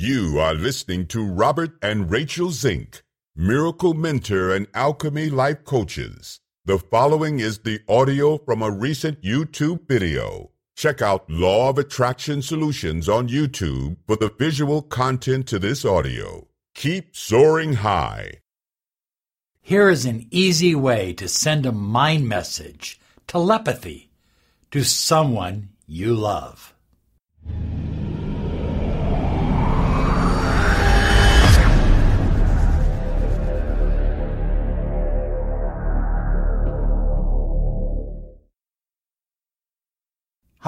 You are listening to Robert and Rachel Zink, Miracle Mentor and Alchemy Life Coaches. The following is the audio from a recent YouTube video. Check out Law of Attraction Solutions on YouTube for the visual content to this audio. Keep soaring high. Here is an easy way to send a mind message, telepathy, to someone you love.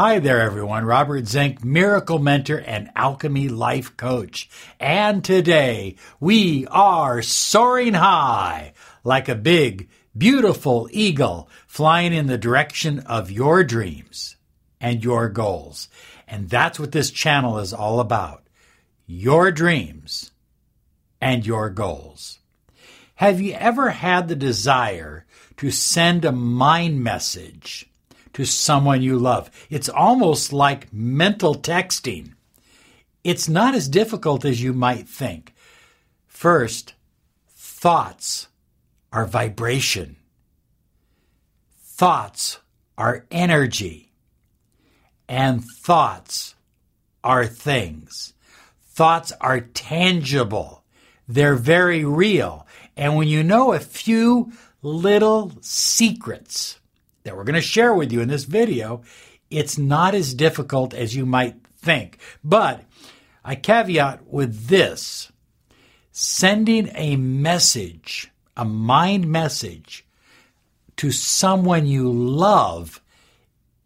Hi there, everyone. Robert Zink, Miracle Mentor and Alchemy Life Coach. And today we are soaring high like a big, beautiful eagle flying in the direction of your dreams and your goals. And that's what this channel is all about your dreams and your goals. Have you ever had the desire to send a mind message? To someone you love. It's almost like mental texting. It's not as difficult as you might think. First, thoughts are vibration. Thoughts are energy. And thoughts are things. Thoughts are tangible. They're very real. And when you know a few little secrets, that we're going to share with you in this video, it's not as difficult as you might think. But I caveat with this sending a message, a mind message to someone you love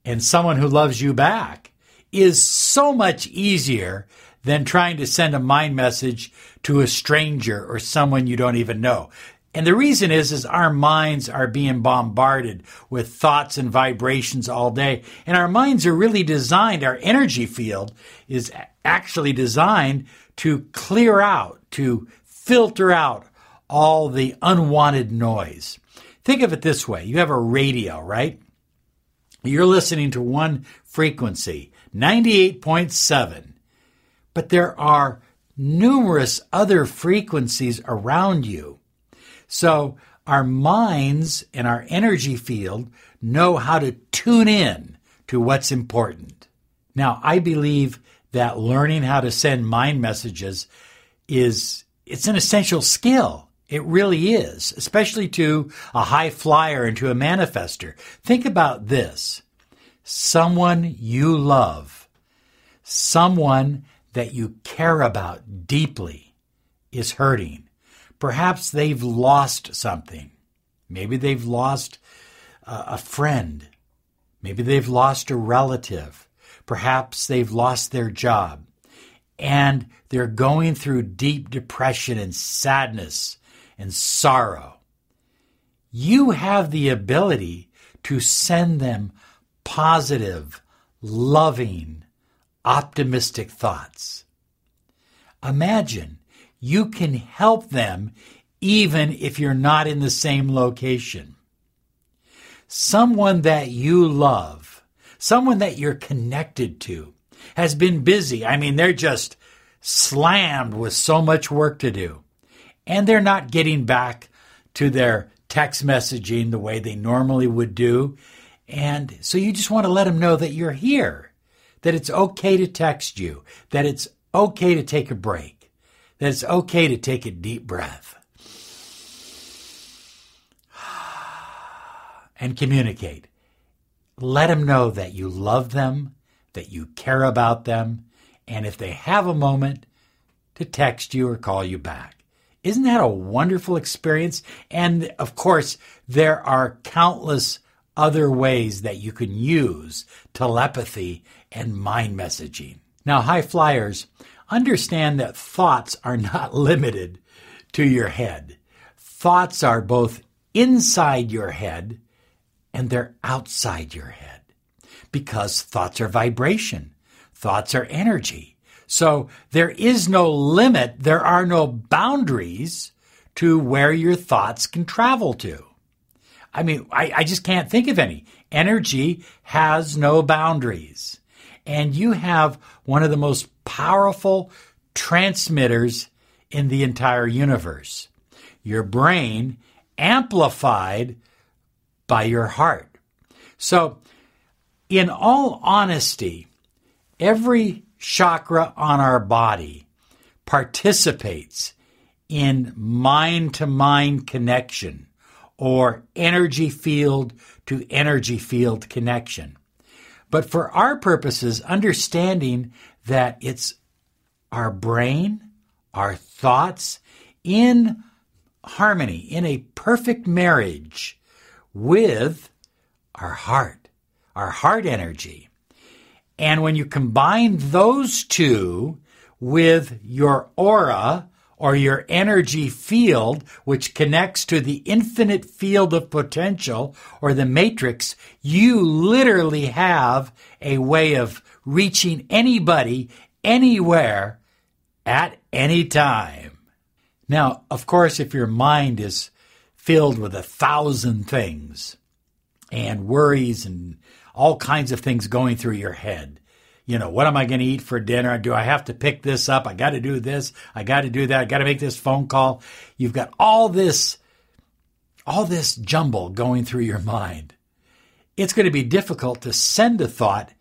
and someone who loves you back is so much easier than trying to send a mind message to a stranger or someone you don't even know. And the reason is, is our minds are being bombarded with thoughts and vibrations all day. And our minds are really designed, our energy field is actually designed to clear out, to filter out all the unwanted noise. Think of it this way. You have a radio, right? You're listening to one frequency, 98.7. But there are numerous other frequencies around you so our minds and our energy field know how to tune in to what's important. Now, I believe that learning how to send mind messages is it's an essential skill. It really is, especially to a high flyer and to a manifester. Think about this. Someone you love, someone that you care about deeply is hurting. Perhaps they've lost something. Maybe they've lost uh, a friend. Maybe they've lost a relative. Perhaps they've lost their job. And they're going through deep depression and sadness and sorrow. You have the ability to send them positive, loving, optimistic thoughts. Imagine you can help them even if you're not in the same location. Someone that you love, someone that you're connected to, has been busy. I mean, they're just slammed with so much work to do. And they're not getting back to their text messaging the way they normally would do. And so you just want to let them know that you're here, that it's okay to text you, that it's okay to take a break that it's okay to take a deep breath and communicate. Let them know that you love them, that you care about them, and if they have a moment, to text you or call you back. Isn't that a wonderful experience? And of course, there are countless other ways that you can use telepathy and mind messaging. Now, high flyers, understand that thoughts are not limited to your head. Thoughts are both inside your head and they're outside your head because thoughts are vibration. Thoughts are energy. So there is no limit. There are no boundaries to where your thoughts can travel to. I mean, I, I just can't think of any. Energy has no boundaries and you have one of the most powerful transmitters in the entire universe. Your brain amplified by your heart. So, in all honesty, every chakra on our body participates in mind to mind connection or energy field to energy field connection. But for our purposes, understanding that it's our brain, our thoughts in harmony, in a perfect marriage with our heart, our heart energy. And when you combine those two with your aura or your energy field, which connects to the infinite field of potential or the matrix, you literally have a way of reaching anybody, anywhere, at any time. Now, of course, if your mind is filled with a thousand things and worries and all kinds of things going through your head, you know, what am I going to eat for dinner? Do I have to pick this up? I got to do this. I got to do that. I got to make this phone call. You've got all this, all this jumble going through your mind. It's going to be difficult to send a thought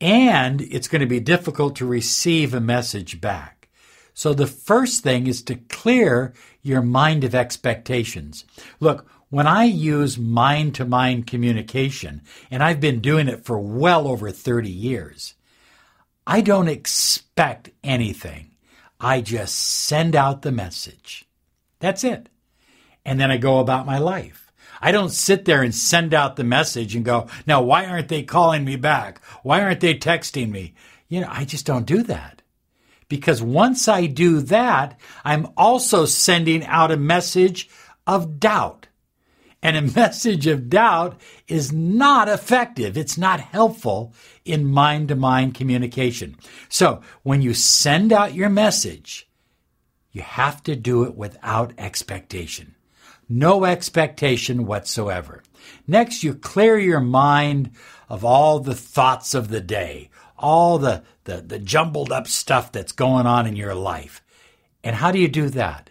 and it's going to be difficult to receive a message back. So the first thing is to clear your mind of expectations. Look, when I use mind to mind communication, and I've been doing it for well over 30 years, I don't expect anything. I just send out the message. That's it. And then I go about my life. I don't sit there and send out the message and go, now, why aren't they calling me back? Why aren't they texting me? You know, I just don't do that. Because once I do that, I'm also sending out a message of doubt. And a message of doubt is not effective. It's not helpful in mind to mind communication. So when you send out your message, you have to do it without expectation. No expectation whatsoever. Next, you clear your mind of all the thoughts of the day, all the, the, the jumbled up stuff that's going on in your life. And how do you do that?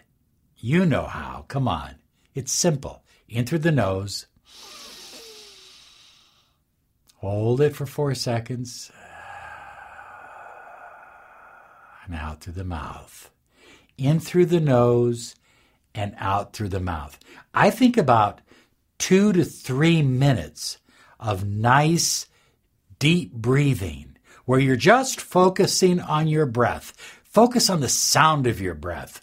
You know how. Come on. It's simple in through the nose. Hold it for four seconds. And out through the mouth. In through the nose and out through the mouth. I think about two to three minutes of nice, deep breathing where you're just focusing on your breath. Focus on the sound of your breath.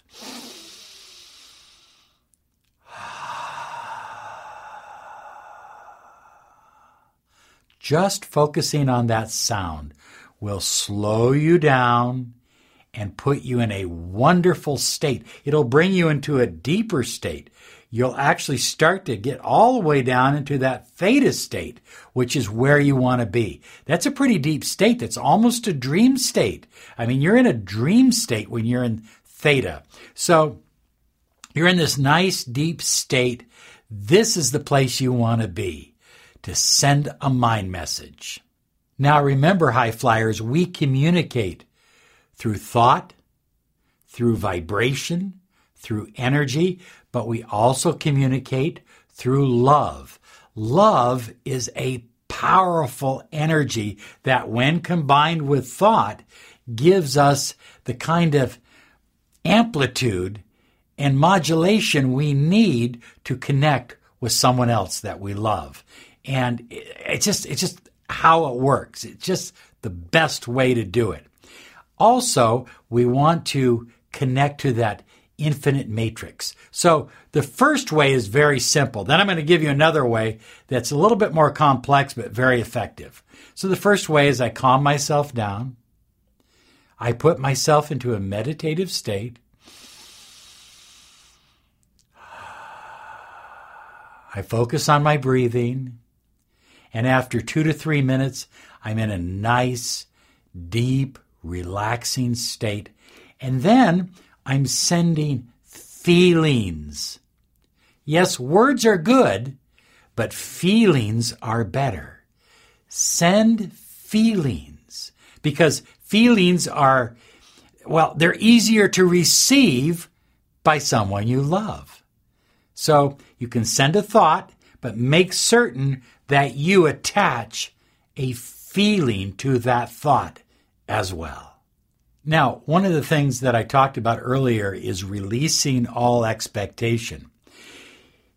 Just focusing on that sound will slow you down and put you in a wonderful state. It'll bring you into a deeper state. You'll actually start to get all the way down into that theta state, which is where you want to be. That's a pretty deep state. That's almost a dream state. I mean, you're in a dream state when you're in theta. So you're in this nice deep state. This is the place you want to be to send a mind message. Now remember, high flyers, we communicate through thought, through vibration, through energy, but we also communicate through love. Love is a powerful energy that, when combined with thought, gives us the kind of amplitude and modulation we need to connect with someone else that we love and it's just it's just how it works. It's just the best way to do it. Also, we want to connect to that infinite matrix. So the first way is very simple. Then I'm going to give you another way that's a little bit more complex but very effective. So the first way is I calm myself down. I put myself into a meditative state. I focus on my breathing. And after two to three minutes, I'm in a nice, deep, relaxing state. And then I'm sending feelings. Yes, words are good, but feelings are better. Send feelings because feelings are well, they're easier to receive by someone you love. So you can send a thought, but make certain that you attach a feeling to that thought as well. Now, one of the things that I talked about earlier is releasing all expectation.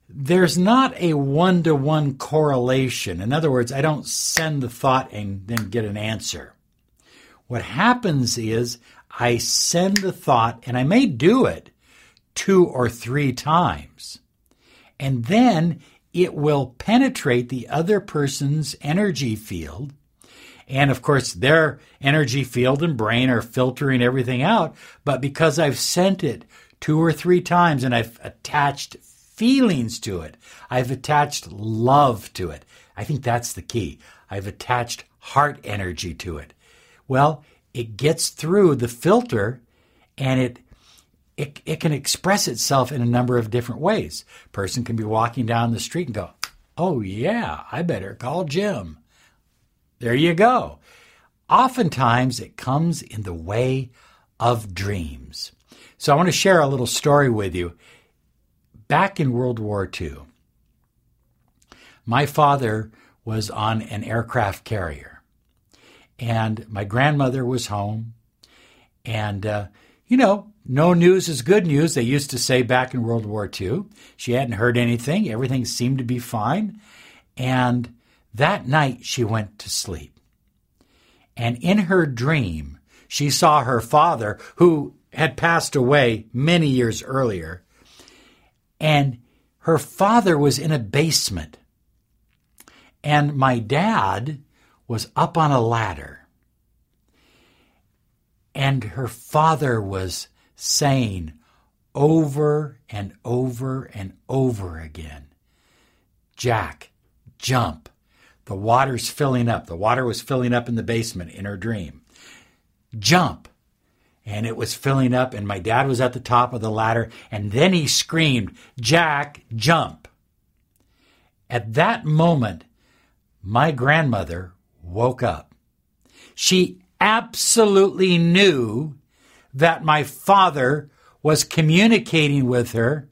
There's not a one to one correlation. In other words, I don't send the thought and then get an answer. What happens is I send the thought, and I may do it two or three times. And then it will penetrate the other person's energy field. And of course, their energy field and brain are filtering everything out. But because I've sent it two or three times and I've attached feelings to it, I've attached love to it. I think that's the key. I've attached heart energy to it. Well, it gets through the filter and it it, it can express itself in a number of different ways. Person can be walking down the street and go, Oh, yeah, I better call Jim. There you go. Oftentimes, it comes in the way of dreams. So, I want to share a little story with you. Back in World War II, my father was on an aircraft carrier, and my grandmother was home. And, uh, you know, no news is good news, they used to say back in World War II. She hadn't heard anything, everything seemed to be fine. And that night she went to sleep. And in her dream, she saw her father, who had passed away many years earlier, and her father was in a basement. And my dad was up on a ladder. And her father was saying over and over and over again Jack, jump. The water's filling up. The water was filling up in the basement in her dream. Jump. And it was filling up, and my dad was at the top of the ladder, and then he screamed, Jack, jump. At that moment, my grandmother woke up. She absolutely knew that my father was communicating with her.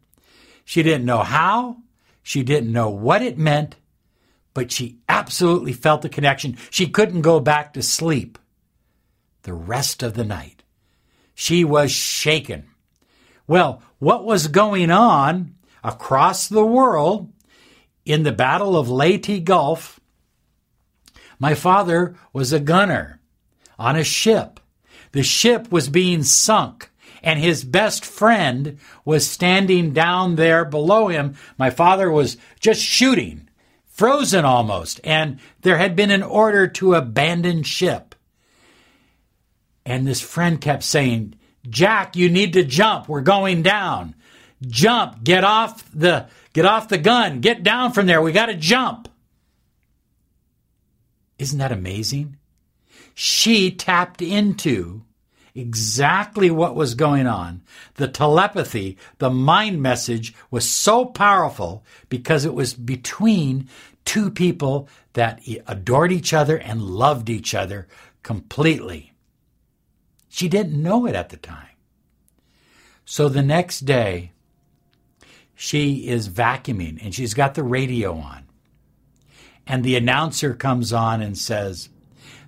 She didn't know how, she didn't know what it meant, but she absolutely felt the connection. She couldn't go back to sleep the rest of the night. She was shaken. Well, what was going on across the world in the Battle of Leyte Gulf? My father was a gunner on a ship. The ship was being sunk, and his best friend was standing down there below him. My father was just shooting, frozen almost, and there had been an order to abandon ship. And this friend kept saying, Jack, you need to jump. We're going down. Jump. Get off the get off the gun. Get down from there. We got to jump. Isn't that amazing? she tapped into exactly what was going on. The telepathy, the mind message was so powerful because it was between two people that adored each other and loved each other completely. She didn't know it at the time. So the next day, she is vacuuming and she's got the radio on. And the announcer comes on and says,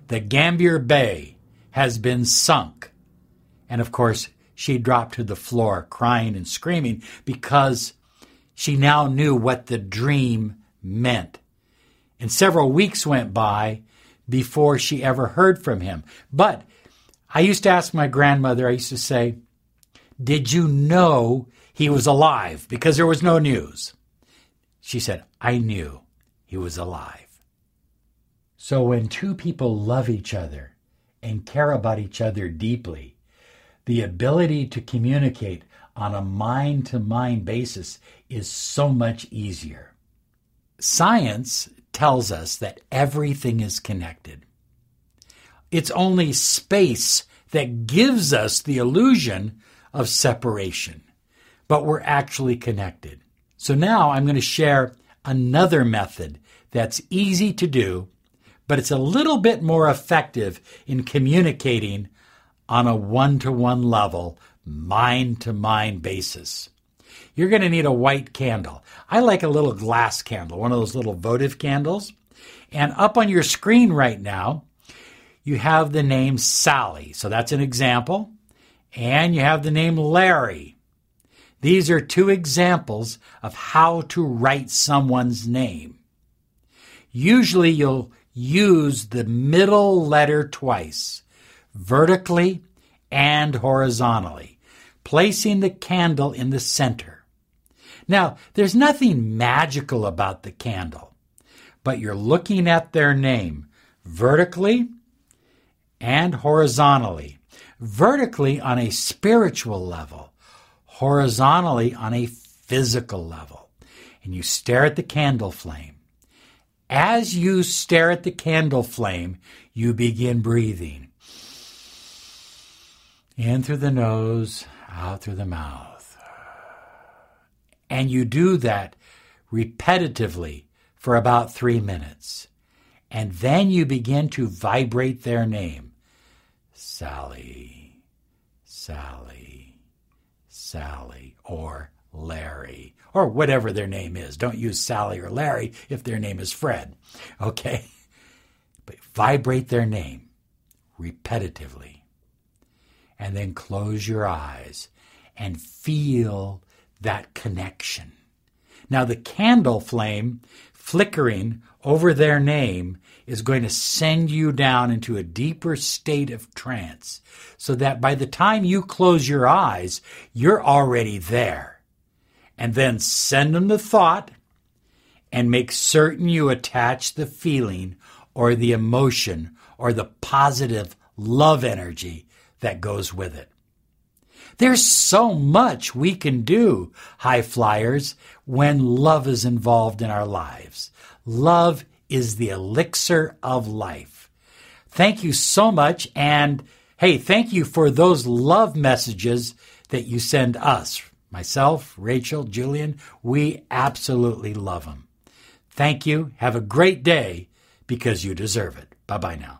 the Gambier Bay has been sunk. And of course, she dropped to the floor, crying and screaming because she now knew what the dream meant. And several weeks went by before she ever heard from him. But I used to ask my grandmother, I used to say, Did you know he was alive? Because there was no news. She said, I knew he was alive. So when two people love each other and care about each other deeply, the ability to communicate on a mind to mind basis is so much easier. Science tells us that everything is connected. It's only space that gives us the illusion of separation, but we're actually connected. So now I'm going to share another method that's easy to do but it's a little bit more effective in communicating on a one to one level, mind to mind basis. You're going to need a white candle. I like a little glass candle, one of those little votive candles. And up on your screen right now, you have the name Sally. So that's an example. And you have the name Larry. These are two examples of how to write someone's name. Usually you'll use the middle letter twice, vertically and horizontally, placing the candle in the center. Now, there's nothing magical about the candle, but you're looking at their name vertically and horizontally. Vertically on a spiritual level, horizontally on a physical level. And you stare at the candle flame. As you stare at the candle flame, you begin breathing. In through the nose, out through the mouth. And you do that repetitively for about three minutes. And then you begin to vibrate their name Sally, Sally, Sally, or Larry, or whatever their name is. Don't use Sally or Larry if their name is Fred. Okay? But vibrate their name repetitively. And then close your eyes and feel that connection. Now, the candle flame flickering over their name is going to send you down into a deeper state of trance so that by the time you close your eyes, you're already there. And then send them the thought and make certain you attach the feeling or the emotion or the positive love energy that goes with it. There's so much we can do, high flyers, when love is involved in our lives. Love is the elixir of life. Thank you so much. And hey, thank you for those love messages that you send us. Myself, Rachel, Julian, we absolutely love them. Thank you. Have a great day because you deserve it. Bye bye now.